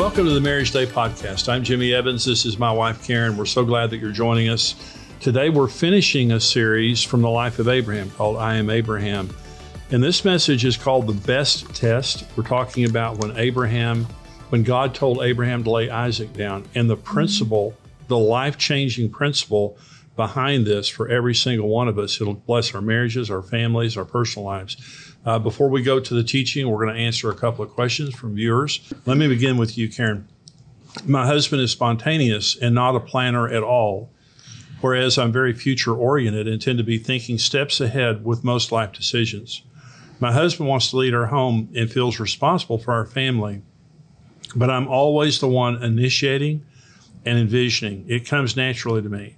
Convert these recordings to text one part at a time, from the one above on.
Welcome to the Marriage Today podcast. I'm Jimmy Evans. This is my wife, Karen. We're so glad that you're joining us. Today, we're finishing a series from the life of Abraham called I Am Abraham. And this message is called The Best Test. We're talking about when Abraham, when God told Abraham to lay Isaac down, and the principle, the life changing principle behind this for every single one of us. It'll bless our marriages, our families, our personal lives. Uh, before we go to the teaching, we're going to answer a couple of questions from viewers. Let me begin with you, Karen. My husband is spontaneous and not a planner at all, whereas I'm very future oriented and tend to be thinking steps ahead with most life decisions. My husband wants to lead our home and feels responsible for our family, but I'm always the one initiating and envisioning. It comes naturally to me.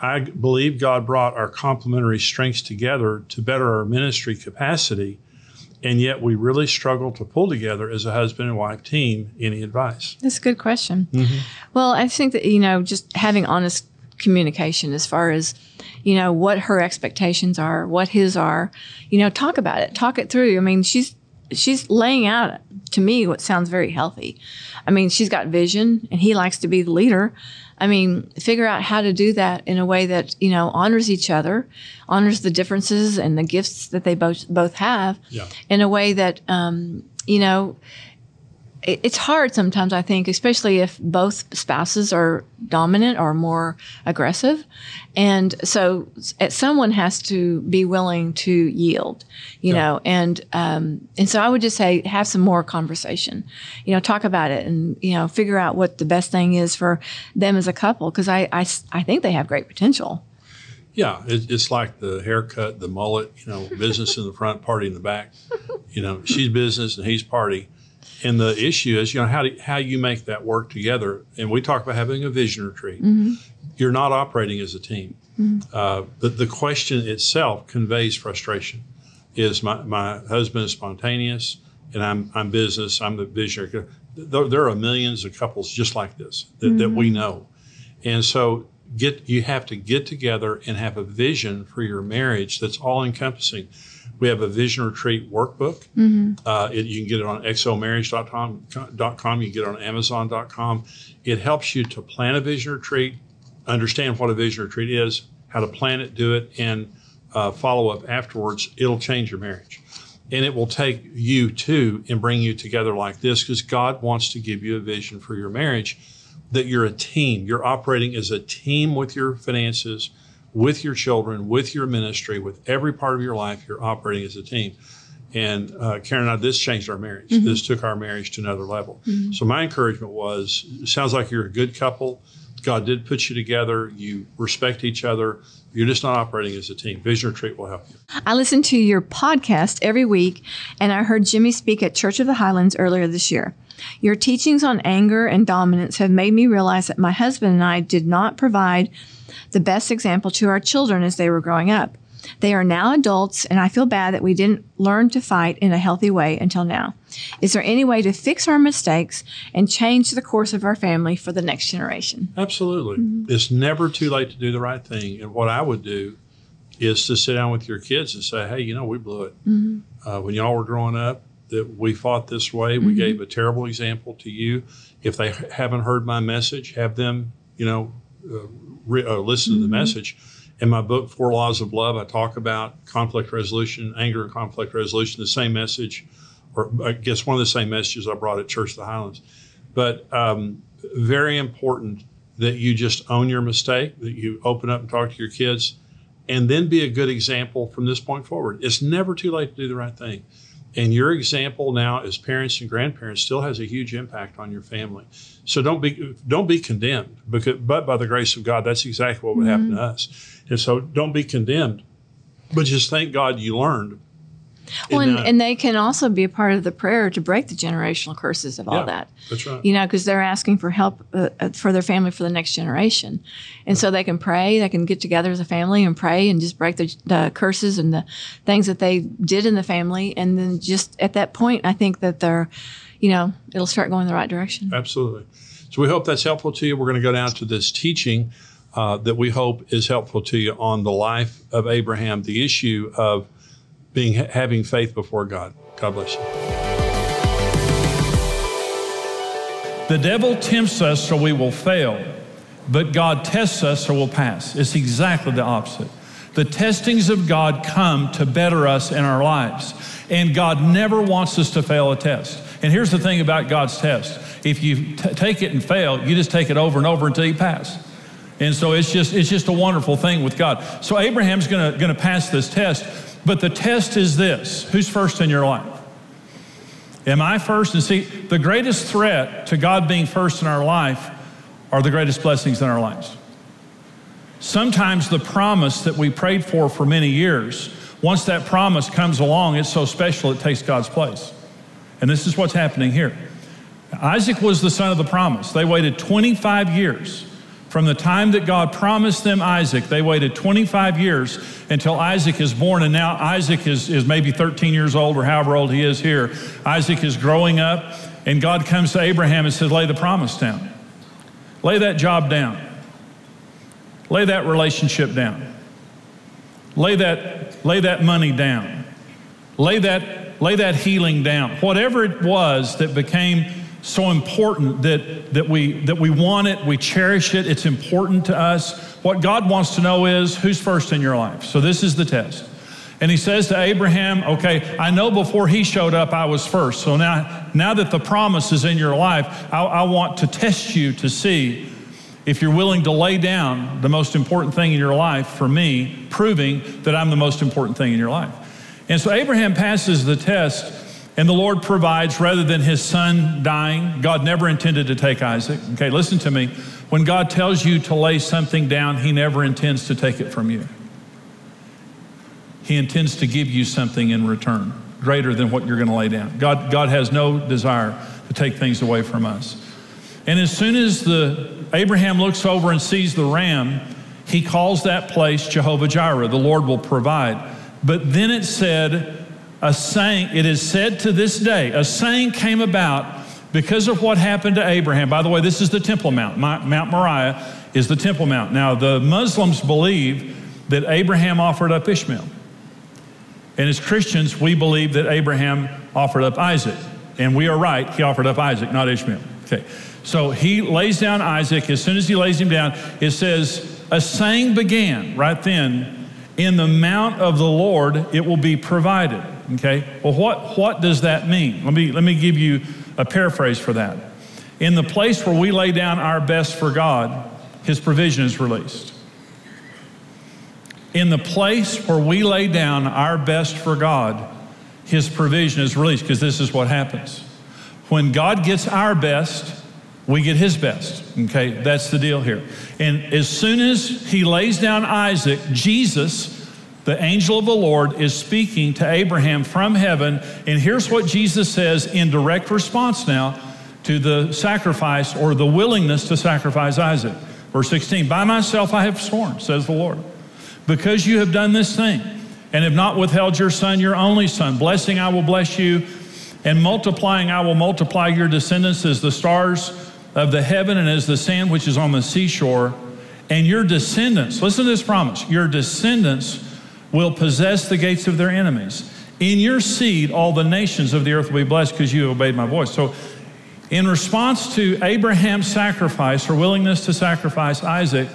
I believe God brought our complementary strengths together to better our ministry capacity, and yet we really struggle to pull together as a husband and wife team. Any advice? That's a good question. Mm-hmm. Well, I think that, you know, just having honest communication as far as, you know, what her expectations are, what his are, you know, talk about it, talk it through. I mean, she's, she's laying out to me what sounds very healthy. I mean, she's got vision and he likes to be the leader. I mean, figure out how to do that in a way that, you know, honors each other, honors the differences and the gifts that they both both have Yeah. in a way that um, you know, it's hard sometimes, I think, especially if both spouses are dominant or more aggressive. And so someone has to be willing to yield, you Yeah. know, and, um, and so I would just say have some more conversation, you know, talk about it and, you know, figure out what the best thing is for them as a couple. Cause I I think they have great potential. Yeah, it's like the haircut, the mullet, you know, business in the front, party in the back. You know, she's business and he's party. And the issue is, you know, how do, how you make that work together. And we talk about having a vision retreat. Mm-hmm. You're not operating as a team. Mm-hmm. Uh, but the question itself conveys frustration. Is my, my husband is spontaneous and I'm I'm business. I'm the visionary. There, there are millions of couples just like this that, that we mm-hmm. know. And so get you have to get together and have a vision for your marriage that's all encompassing. We have a vision retreat workbook. Uh, it, you can get it on xomarriage.com. .com. You can get it on amazon.com. It helps you to plan a vision retreat, understand what a vision retreat is, how to plan it, do it, and uh, follow up afterwards. It'll change your marriage. And it will take you too and bring you together like this because God wants to give you a vision for your marriage that you're a team. You're operating as a team with your finances, with your children, with your ministry, with every part of your life. You're operating as a team. And uh, Karen and I, this changed our marriage. This took our marriage to another level. So my encouragement was, it sounds like you're a good couple. God did put you together. You respect each other. You're just not operating as a team. Vision Retreat will help you. I listen to your podcast every week, and I heard Jimmy speak at Church of the Highlands earlier this year. Your teachings on anger and dominance have made me realize that my husband and I did not provide the best example to our children as they were growing up. They are now adults, and I feel bad that we didn't learn to fight in a healthy way until now. Is there any way to fix our mistakes and change the course of our family for the next generation? Absolutely. It's never too late to do the right thing. And what I would do is to sit down with your kids and say, hey, you know, we blew it. Uh, when y'all were growing up, that we fought this way. We gave a terrible example to you. If they haven't heard my message, have them, you know, uh, re- uh, listen to the message. In my book, Four Laws of Love, I talk about conflict resolution, anger and conflict resolution, the same message, or I guess one of the same messages I brought at Church of the Highlands. But um, very important that you just own your mistake, that you open up and talk to your kids, and then be a good example from this point forward. It's never too late to do the right thing. And your example now as parents and grandparents still has a huge impact on your family. So don't be don't be condemned because but by the grace of God, that's exactly what would happen to mm-hmm. us. And so don't be condemned, but just thank God you learned Well, and, and, they can also be a part of the prayer to break the generational curses of all that. That's right. You know, because they're asking for help uh, uh, for their family for the next generation. And so they can pray, they can get together as a family and pray and just break the, the curses and the things that they did in the family. And then just at that point, I think that they're, you know, it'll start going the right direction. Absolutely. So we hope that's helpful to you. We're going to go down to this teaching uh, that we hope is helpful to you on the life of Abraham, the issue of being having faith before God. God bless you. The devil tempts us so we will fail, but God tests us so we'll pass. It's exactly the opposite. The testings of God come to better us in our lives, and God never wants us to fail a test. And here's the thing about God's test if you t- take it and fail, you just take it over and over until you pass. And so it's just it's just a wonderful thing with God. So Abraham's going to pass this test, but the test is this: Who's first in your life? Am I first? And see, the greatest threat to God being first in our life are the greatest blessings in our lives. Sometimes the promise that we prayed for for many years, once that promise comes along, it's so special it takes God's place. And this is what's happening here. Isaac was the son of the promise. They waited 25 years from the time that God promised them Isaac, they waited 25 years until Isaac is born. And now Isaac is, is maybe 13 years old or however old he is here. Isaac is growing up, and God comes to Abraham and says, Lay the promise down. Lay that job down. Lay that relationship down. Lay that, lay that money down. Lay that, lay that healing down. Whatever it was that became so important that, that, we, that we want it, we cherish it, it's important to us. What God wants to know is who's first in your life. So this is the test. And he says to Abraham, Okay, I know before he showed up, I was first. So now, now that the promise is in your life, I, I want to test you to see if you're willing to lay down the most important thing in your life for me, proving that I'm the most important thing in your life. And so Abraham passes the test and the Lord provides rather than his son dying. God never intended to take Isaac. Okay, listen to me. When God tells you to lay something down, he never intends to take it from you. He intends to give you something in return greater than what you're going to lay down. God, God has no desire to take things away from us. And as soon as the Abraham looks over and sees the ram, he calls that place Jehovah Jireh, the Lord will provide. But then it said, a saying, it is said to this day, a saying came about because of what happened to Abraham. By the way, this is the Temple Mount. Mount Moriah is the Temple Mount. Now, the Muslims believe that Abraham offered up Ishmael. And as Christians, we believe that Abraham offered up Isaac. And we are right, he offered up Isaac, not Ishmael. Okay. So he lays down Isaac. As soon as he lays him down, it says, a saying began right then, in the mount of the Lord it will be provided. Okay? Well, what, what does that mean? Let me, let me give you a paraphrase for that. In the place where we lay down our best for God, His provision is released. In the place where we lay down our best for God, His provision is released because this is what happens. When God gets our best, we get His best. Okay? That's the deal here. And as soon as He lays down Isaac, Jesus, the angel of the Lord is speaking to Abraham from heaven. And here's what Jesus says in direct response now to the sacrifice or the willingness to sacrifice Isaac. Verse 16 By myself I have sworn, says the Lord, because you have done this thing and have not withheld your son, your only son. Blessing I will bless you, and multiplying I will multiply your descendants as the stars of the heaven and as the sand which is on the seashore. And your descendants, listen to this promise, your descendants will possess the gates of their enemies. In your seed, all the nations of the earth will be blessed because you obeyed my voice. So, in response to Abraham's sacrifice, or willingness to sacrifice Isaac,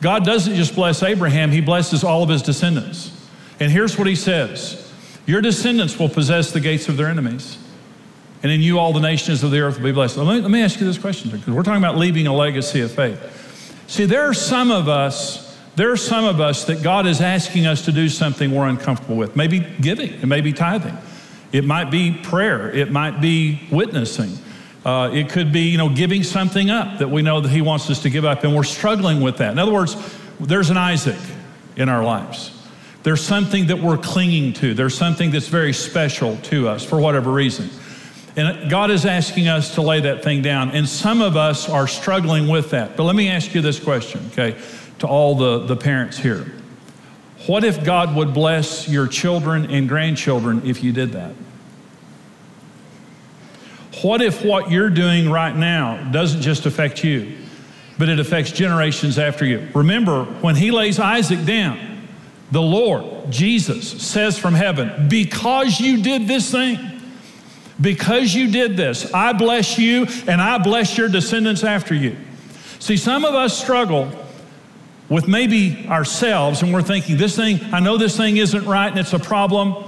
God doesn't just bless Abraham, he blesses all of his descendants. And here's what he says Your descendants will possess the gates of their enemies. And in you, all the nations of the earth will be blessed. Let me, let me ask you this question, because we're talking about leaving a legacy of faith. See, there are some of us there are some of us that God is asking us to do something we're uncomfortable with. Maybe giving, it may be tithing, it might be prayer, it might be witnessing. Uh, it could be, you know, giving something up that we know that He wants us to give up, and we're struggling with that. In other words, there's an Isaac in our lives. There's something that we're clinging to. There's something that's very special to us for whatever reason. And God is asking us to lay that thing down. And some of us are struggling with that. But let me ask you this question, okay, to all the, the parents here. What if God would bless your children and grandchildren if you did that? What if what you're doing right now doesn't just affect you, but it affects generations after you? Remember, when he lays Isaac down, the Lord, Jesus, says from heaven, Because you did this thing, because you did this, I bless you and I bless your descendants after you. See, some of us struggle with maybe ourselves and we're thinking, This thing, I know this thing isn't right and it's a problem.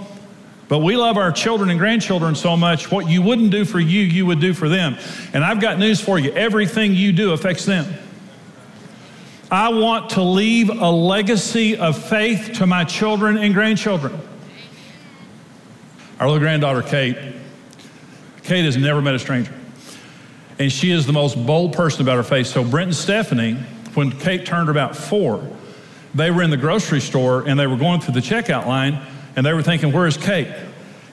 But we love our children and grandchildren so much, what you wouldn't do for you, you would do for them. And I've got news for you everything you do affects them. I want to leave a legacy of faith to my children and grandchildren. Our little granddaughter, Kate, Kate has never met a stranger. And she is the most bold person about her faith. So, Brent and Stephanie, when Kate turned about four, they were in the grocery store and they were going through the checkout line and they were thinking, Where is Kate?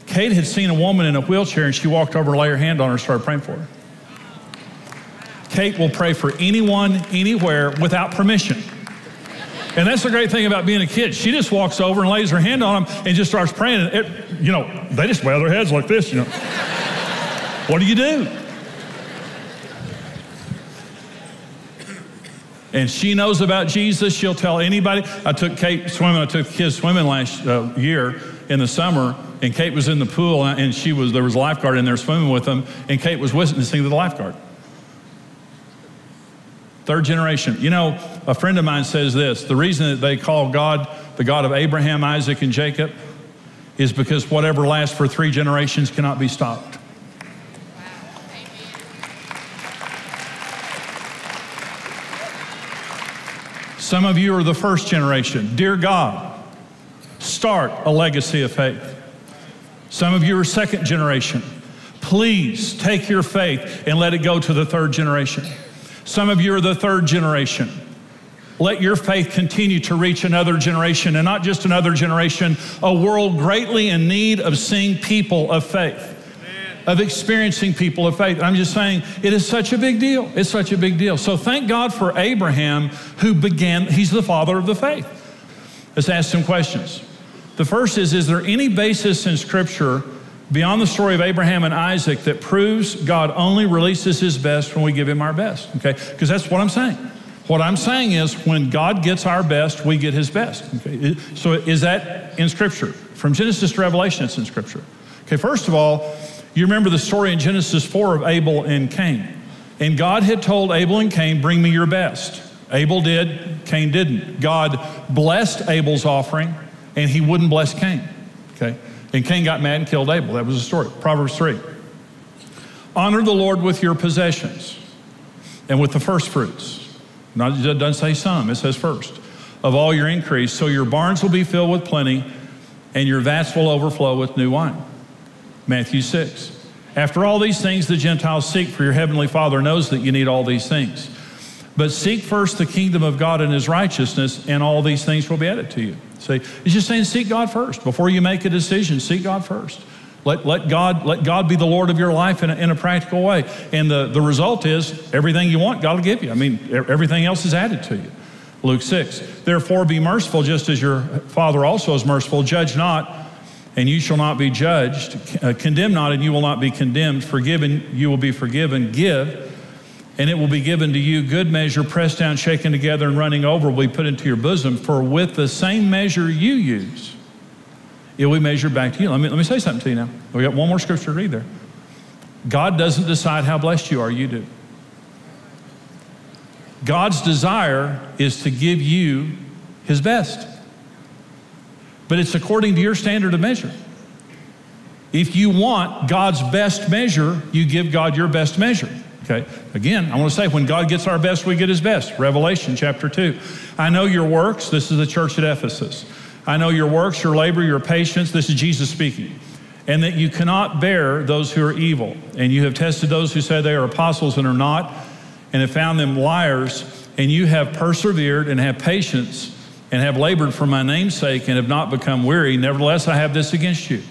Kate had seen a woman in a wheelchair and she walked over, lay her hand on her, and started praying for her. Kate will pray for anyone, anywhere, without permission. And that's the great thing about being a kid. She just walks over and lays her hand on them and just starts praying. And it, you know, they just bow their heads like this, you know. What do you do? And she knows about Jesus. She'll tell anybody. I took Kate swimming. I took kids swimming last uh, year in the summer, and Kate was in the pool, and she was there was a lifeguard in there swimming with them, and Kate was witnessing to the lifeguard. Third generation. You know, a friend of mine says this: the reason that they call God the God of Abraham, Isaac, and Jacob is because whatever lasts for three generations cannot be stopped. Some of you are the first generation. Dear God, start a legacy of faith. Some of you are second generation. Please take your faith and let it go to the third generation. Some of you are the third generation. Let your faith continue to reach another generation, and not just another generation, a world greatly in need of seeing people of faith of experiencing people of faith. I'm just saying it is such a big deal. It's such a big deal. So thank God for Abraham who began, he's the father of the faith. Let's ask some questions. The first is Is there any basis in Scripture beyond the story of Abraham and Isaac that proves God only releases his best when we give him our best? Okay? Because that's what I'm saying. What I'm saying is when God gets our best, we get his best. Okay? So is that in Scripture? From Genesis to Revelation, it's in Scripture. Okay, first of all, you remember the story in Genesis 4 of Abel and Cain. And God had told Abel and Cain, Bring me your best. Abel did, Cain didn't. God blessed Abel's offering, and he wouldn't bless Cain. Okay? And Cain got mad and killed Abel. That was the story. Proverbs 3. Honor the Lord with your possessions and with the first fruits. Not, it doesn't say some, it says first. Of all your increase, so your barns will be filled with plenty, and your vats will overflow with new wine. Matthew 6. After all these things the Gentiles seek, for your heavenly Father knows that you need all these things. But seek first the kingdom of God and his righteousness, and all these things will be added to you. See, he's just saying seek God first. Before you make a decision, seek God first. Let, let, God, let God be the Lord of your life in a, in a practical way. And the, the result is everything you want, God will give you. I mean, everything else is added to you. Luke 6. Therefore, be merciful just as your Father also is merciful. Judge not and you shall not be judged. Uh, condemn not, and you will not be condemned. Forgiven, you will be forgiven. Give, and it will be given to you. Good measure, pressed down, shaken together, and running over, will be put into your bosom. For with the same measure you use, it will be measured back to you. Let me, let me say something to you now. We got one more scripture to read there. God doesn't decide how blessed you are, you do. God's desire is to give you his best but it's according to your standard of measure. If you want God's best measure, you give God your best measure. Okay. Again, I want to say when God gets our best, we get his best. Revelation chapter 2. I know your works. This is the church at Ephesus. I know your works, your labor, your patience. This is Jesus speaking. And that you cannot bear those who are evil. And you have tested those who say they are apostles and are not, and have found them liars. And you have persevered and have patience and have labored for my name's sake and have not become weary. Nevertheless, I have this against you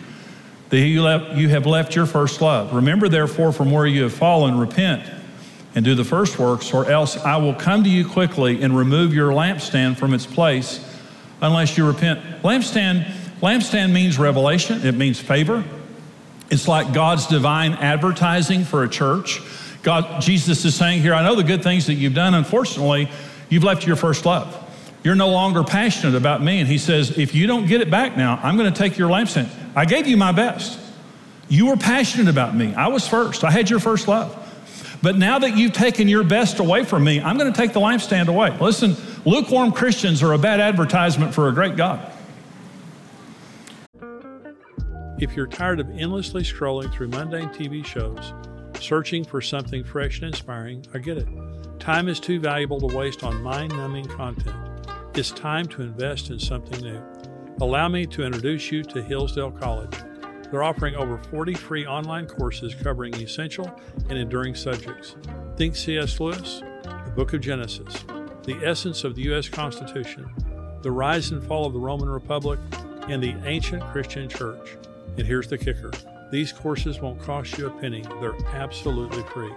that you, left, you have left your first love. Remember, therefore, from where you have fallen, repent and do the first works, or else I will come to you quickly and remove your lampstand from its place unless you repent. Lampstand, lampstand means revelation, it means favor. It's like God's divine advertising for a church. God, Jesus is saying here, I know the good things that you've done. Unfortunately, you've left your first love. You're no longer passionate about me. And he says, if you don't get it back now, I'm going to take your lampstand. I gave you my best. You were passionate about me. I was first. I had your first love. But now that you've taken your best away from me, I'm going to take the lampstand away. Listen, lukewarm Christians are a bad advertisement for a great God. If you're tired of endlessly scrolling through mundane TV shows, searching for something fresh and inspiring, I get it. Time is too valuable to waste on mind numbing content. It's time to invest in something new. Allow me to introduce you to Hillsdale College. They're offering over 40 free online courses covering essential and enduring subjects. Think C.S. Lewis, the Book of Genesis, the essence of the U.S. Constitution, the rise and fall of the Roman Republic, and the ancient Christian church. And here's the kicker these courses won't cost you a penny, they're absolutely free.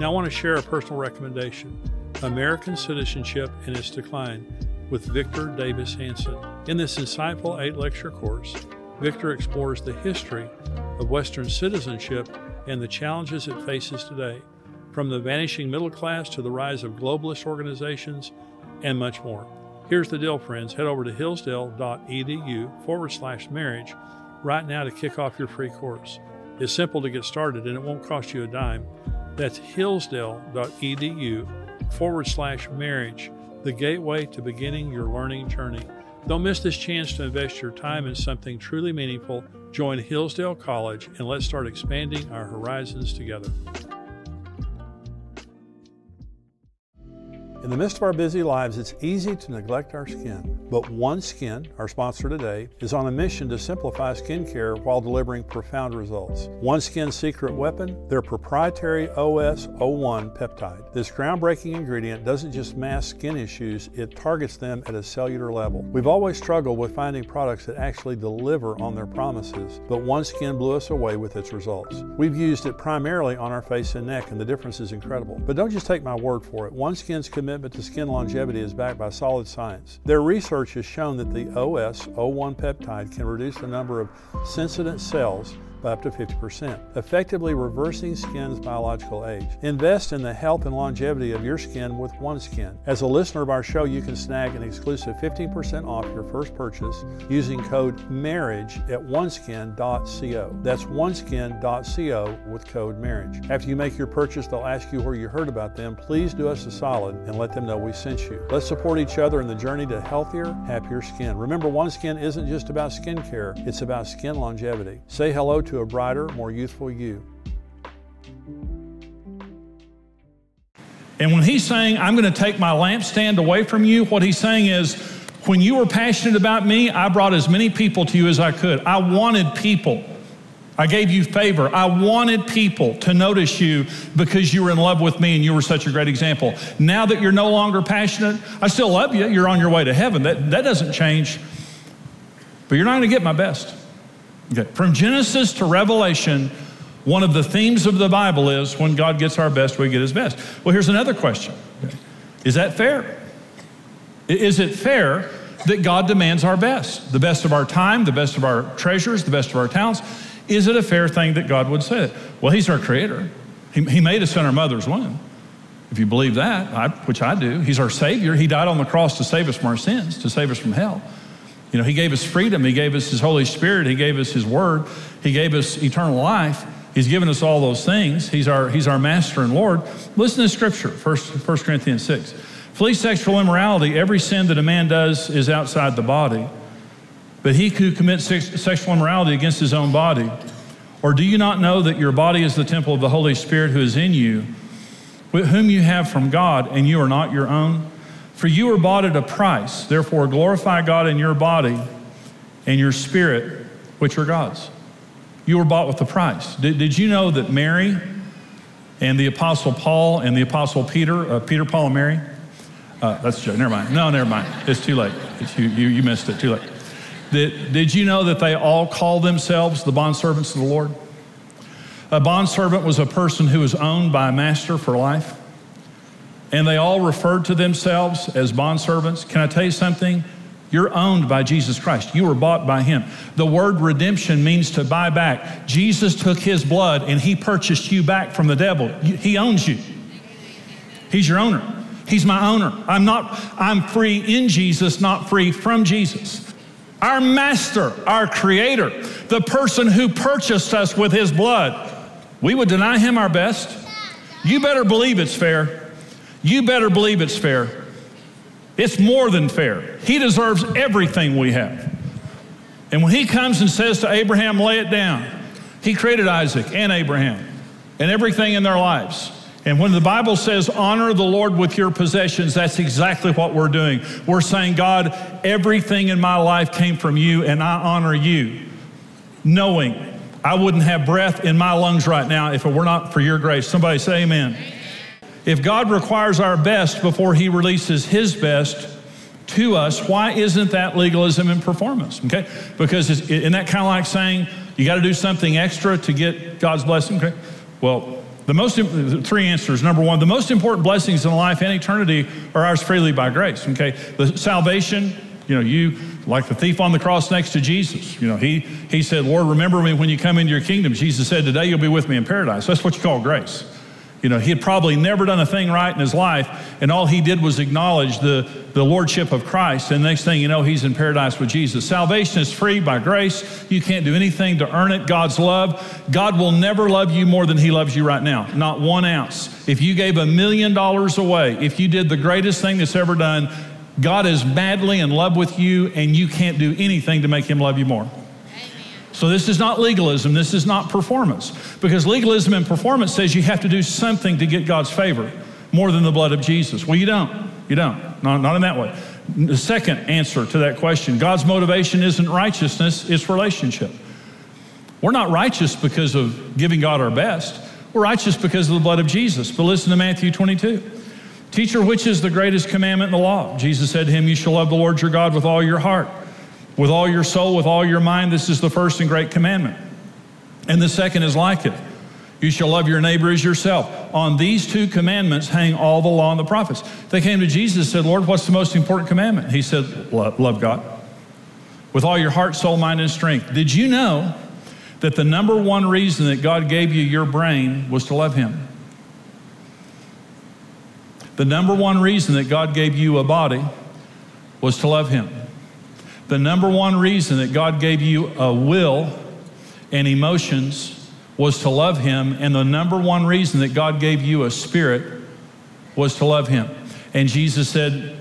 Now, I want to share a personal recommendation American Citizenship and Its Decline with Victor Davis Hanson. In this insightful eight lecture course, Victor explores the history of Western citizenship and the challenges it faces today, from the vanishing middle class to the rise of globalist organizations and much more. Here's the deal, friends. Head over to hillsdale.edu forward slash marriage right now to kick off your free course. It's simple to get started and it won't cost you a dime. That's hillsdale.edu forward slash marriage, the gateway to beginning your learning journey. Don't miss this chance to invest your time in something truly meaningful. Join Hillsdale College and let's start expanding our horizons together. In the midst of our busy lives, it's easy to neglect our skin. But One Skin, our sponsor today, is on a mission to simplify skincare while delivering profound results. One Skin's secret weapon, their proprietary OS01 peptide. This groundbreaking ingredient doesn't just mask skin issues, it targets them at a cellular level. We've always struggled with finding products that actually deliver on their promises, but One Skin blew us away with its results. We've used it primarily on our face and neck, and the difference is incredible. But don't just take my word for it. One Skin's commitment commitment to skin longevity is backed by solid science. Their research has shown that the OS01 peptide can reduce the number of senescent cells by up to 50%, effectively reversing skin's biological age. Invest in the health and longevity of your skin with OneSkin. As a listener of our show, you can snag an exclusive 15% off your first purchase using code MARRIAGE at oneskin.co. That's oneskin.co with code MARRIAGE. After you make your purchase, they'll ask you where you heard about them. Please do us a solid and let them know we sent you. Let's support each other in the journey to healthier, happier skin. Remember, OneSkin isn't just about skincare, it's about skin longevity. Say hello to a brighter, more youthful you. And when he's saying, I'm going to take my lampstand away from you, what he's saying is, when you were passionate about me, I brought as many people to you as I could. I wanted people. I gave you favor. I wanted people to notice you because you were in love with me and you were such a great example. Now that you're no longer passionate, I still love you. You're on your way to heaven. That, that doesn't change. But you're not going to get my best. Okay. From Genesis to Revelation, one of the themes of the Bible is when God gets our best, we get his best. Well, here's another question Is that fair? Is it fair that God demands our best? The best of our time, the best of our treasures, the best of our talents? Is it a fair thing that God would say that? Well, he's our creator. He, he made us in our mother's womb. If you believe that, I, which I do, he's our savior. He died on the cross to save us from our sins, to save us from hell. You know, He gave us freedom. He gave us His Holy Spirit. He gave us His Word. He gave us eternal life. He's given us all those things. He's our, he's our Master and Lord. Listen to Scripture, 1, 1 Corinthians 6. Flee sexual immorality. Every sin that a man does is outside the body. But he who commits sexual immorality against his own body, or do you not know that your body is the temple of the Holy Spirit who is in you, whom you have from God, and you are not your own? For you were bought at a price. Therefore, glorify God in your body and your spirit, which are God's. You were bought with a price. Did, did you know that Mary and the Apostle Paul and the Apostle Peter, uh, Peter, Paul, and Mary, Uh, that's a joke. Never mind. No, never mind. It's too late. It's, you, you, you missed it. Too late. Did, did you know that they all call themselves the bondservants of the Lord? A bondservant was a person who was owned by a master for life. And they all referred to themselves as bondservants. Can I tell you something? You're owned by Jesus Christ. You were bought by Him. The word redemption means to buy back. Jesus took His blood and He purchased you back from the devil. He owns you. He's your owner. He's my owner. I'm not, I'm free in Jesus, not free from Jesus. Our master, our creator, the person who purchased us with his blood. We would deny him our best. You better believe it's fair. You better believe it's fair. It's more than fair. He deserves everything we have. And when he comes and says to Abraham, lay it down, he created Isaac and Abraham and everything in their lives. And when the Bible says, honor the Lord with your possessions, that's exactly what we're doing. We're saying, God, everything in my life came from you, and I honor you, knowing I wouldn't have breath in my lungs right now if it were not for your grace. Somebody say, Amen. If God requires our best before he releases his best, to us, why isn't that legalism and performance? Okay? Because isn't that kind of like saying you got to do something extra to get God's blessing? Okay? Well, the most three answers. Number one, the most important blessings in life and eternity are ours freely by grace. Okay, the salvation. You know, you like the thief on the cross next to Jesus. You know, he he said, "Lord, remember me when you come into your kingdom." Jesus said, "Today you'll be with me in paradise." That's what you call grace. You know, he had probably never done a thing right in his life, and all he did was acknowledge the, the lordship of Christ. And next thing you know, he's in paradise with Jesus. Salvation is free by grace. You can't do anything to earn it. God's love. God will never love you more than he loves you right now, not one ounce. If you gave a million dollars away, if you did the greatest thing that's ever done, God is madly in love with you, and you can't do anything to make him love you more. So this is not legalism, this is not performance. Because legalism and performance says you have to do something to get God's favor more than the blood of Jesus. Well, you don't. You don't. Not, not in that way. The second answer to that question God's motivation isn't righteousness, it's relationship. We're not righteous because of giving God our best. We're righteous because of the blood of Jesus. But listen to Matthew 22. Teacher, which is the greatest commandment in the law? Jesus said to him, You shall love the Lord your God with all your heart with all your soul, with all your mind. This is the first and great commandment. And the second is like it. You shall love your neighbor as yourself. On these two commandments hang all the law and the prophets. They came to Jesus and said, Lord, what's the most important commandment? He said, Love God with all your heart, soul, mind, and strength. Did you know that the number one reason that God gave you your brain was to love Him? The number one reason that God gave you a body was to love Him. The number one reason that God gave you a will and emotions was to love Him. And the number one reason that God gave you a spirit was to love Him. And Jesus said,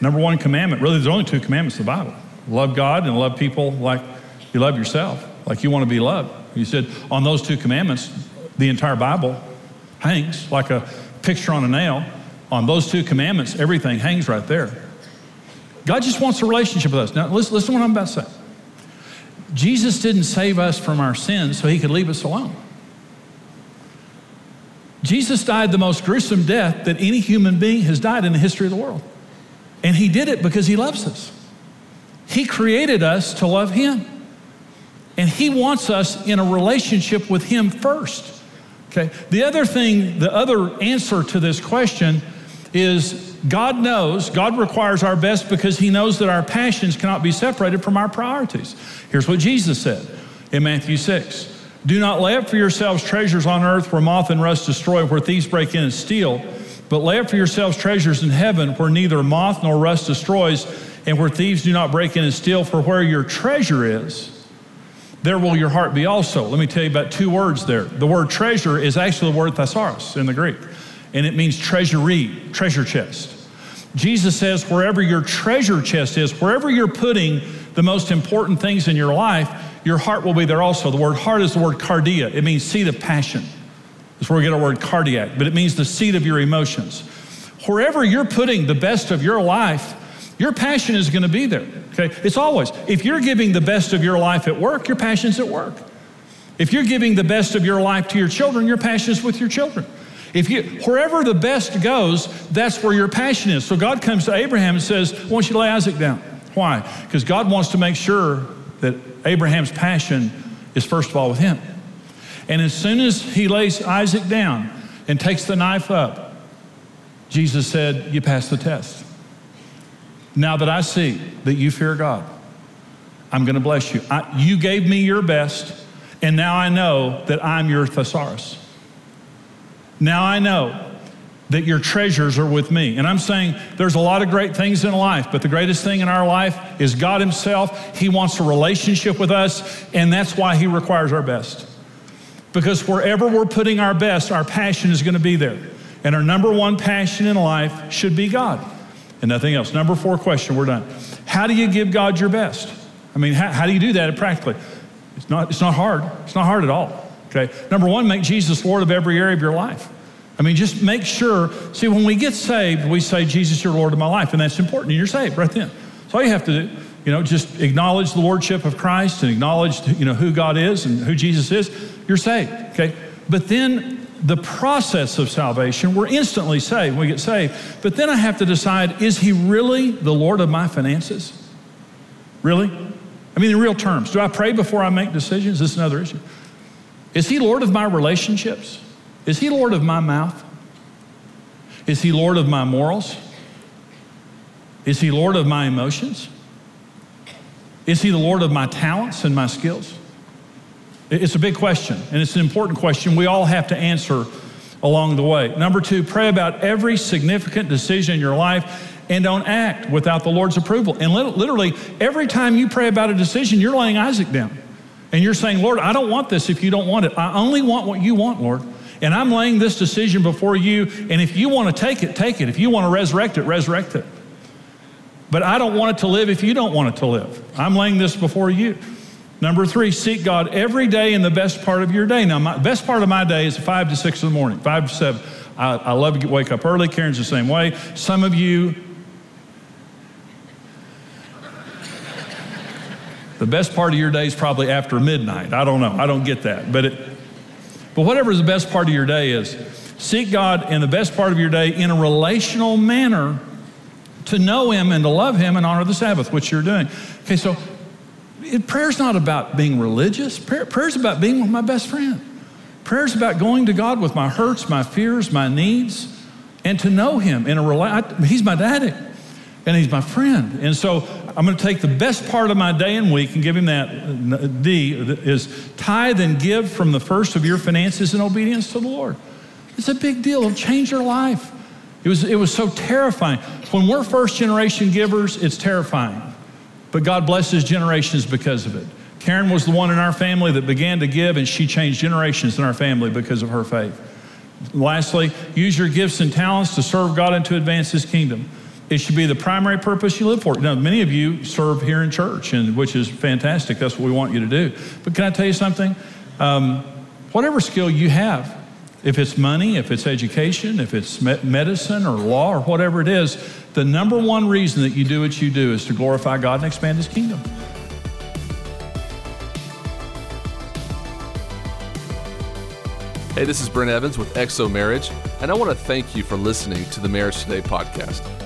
number one commandment, really, there's only two commandments in the Bible love God and love people like you love yourself, like you want to be loved. He said, on those two commandments, the entire Bible hangs like a picture on a nail. On those two commandments, everything hangs right there. God just wants a relationship with us. Now, listen, listen to what I'm about to say. Jesus didn't save us from our sins so he could leave us alone. Jesus died the most gruesome death that any human being has died in the history of the world. And he did it because he loves us. He created us to love him. And he wants us in a relationship with him first. Okay? The other thing, the other answer to this question is God knows, God requires our best because He knows that our passions cannot be separated from our priorities. Here's what Jesus said in Matthew 6 Do not lay up for yourselves treasures on earth where moth and rust destroy, where thieves break in and steal, but lay up for yourselves treasures in heaven where neither moth nor rust destroys, and where thieves do not break in and steal, for where your treasure is, there will your heart be also. Let me tell you about two words there. The word treasure is actually the word thesaurus in the Greek, and it means treasury, treasure chest. Jesus says, wherever your treasure chest is, wherever you're putting the most important things in your life, your heart will be there also. The word heart is the word cardia, it means seat of passion. That's where we get our word cardiac, but it means the seat of your emotions. Wherever you're putting the best of your life, your passion is going to be there. Okay? It's always. If you're giving the best of your life at work, your passion's at work. If you're giving the best of your life to your children, your passion is with your children. If you wherever the best goes, that's where your passion is. So God comes to Abraham and says, I want you to lay Isaac down. Why? Because God wants to make sure that Abraham's passion is first of all with him. And as soon as he lays Isaac down and takes the knife up, Jesus said, You passed the test. Now that I see that you fear God, I'm going to bless you. I, you gave me your best, and now I know that I'm your thesaurus. Now I know that your treasures are with me. And I'm saying there's a lot of great things in life, but the greatest thing in our life is God Himself. He wants a relationship with us, and that's why He requires our best. Because wherever we're putting our best, our passion is going to be there. And our number one passion in life should be God and nothing else. Number four question, we're done. How do you give God your best? I mean, how, how do you do that practically? It's not, it's not hard. It's not hard at all. Okay. Number one, make Jesus Lord of every area of your life. I mean, just make sure. See, when we get saved, we say, Jesus, you're Lord of my life. And that's important. And you're saved right then. So all you have to do, you know, just acknowledge the Lordship of Christ and acknowledge, you know, who God is and who Jesus is. You're saved. Okay. But then the process of salvation, we're instantly saved when we get saved. But then I have to decide, is he really the Lord of my finances? Really? I mean, in real terms, do I pray before I make decisions? This is another issue. Is he Lord of my relationships? Is he Lord of my mouth? Is he Lord of my morals? Is he Lord of my emotions? Is he the Lord of my talents and my skills? It's a big question, and it's an important question we all have to answer along the way. Number two, pray about every significant decision in your life and don't act without the Lord's approval. And literally, every time you pray about a decision, you're laying Isaac down. And you're saying, Lord, I don't want this if you don't want it. I only want what you want, Lord. And I'm laying this decision before you. And if you want to take it, take it. If you want to resurrect it, resurrect it. But I don't want it to live if you don't want it to live. I'm laying this before you. Number three, seek God every day in the best part of your day. Now, my best part of my day is five to six in the morning, five to seven. I, I love to wake up early. Karen's the same way. Some of you, the best part of your day is probably after midnight. I don't know. I don't get that. But, it, but whatever the best part of your day is, seek God in the best part of your day in a relational manner to know Him and to love Him and honor the Sabbath, which you're doing. Okay, so it, prayer's not about being religious. Prayer, prayer's about being with my best friend. Prayer's about going to God with my hurts, my fears, my needs, and to know Him in a rela- He's my daddy, and He's my friend. And so I'm going to take the best part of my day and week and give Him that. D is tithe and give from the first of your finances in obedience to the Lord. It's a big deal. It'll change your life. It was, it was so terrifying. When we're first generation givers, it's terrifying but God blesses generations because of it. Karen was the one in our family that began to give, and she changed generations in our family because of her faith. Lastly, use your gifts and talents to serve God and to advance His kingdom. It should be the primary purpose you live for. Now, many of you serve here in church, and which is fantastic. That's what we want you to do. But can I tell you something? Um, whatever skill you have, if it's money, if it's education, if it's medicine or law or whatever it is, the number one reason that you do what you do is to glorify God and expand His kingdom. Hey, this is Brent Evans with XO Marriage, and I want to thank you for listening to the Marriage Today podcast.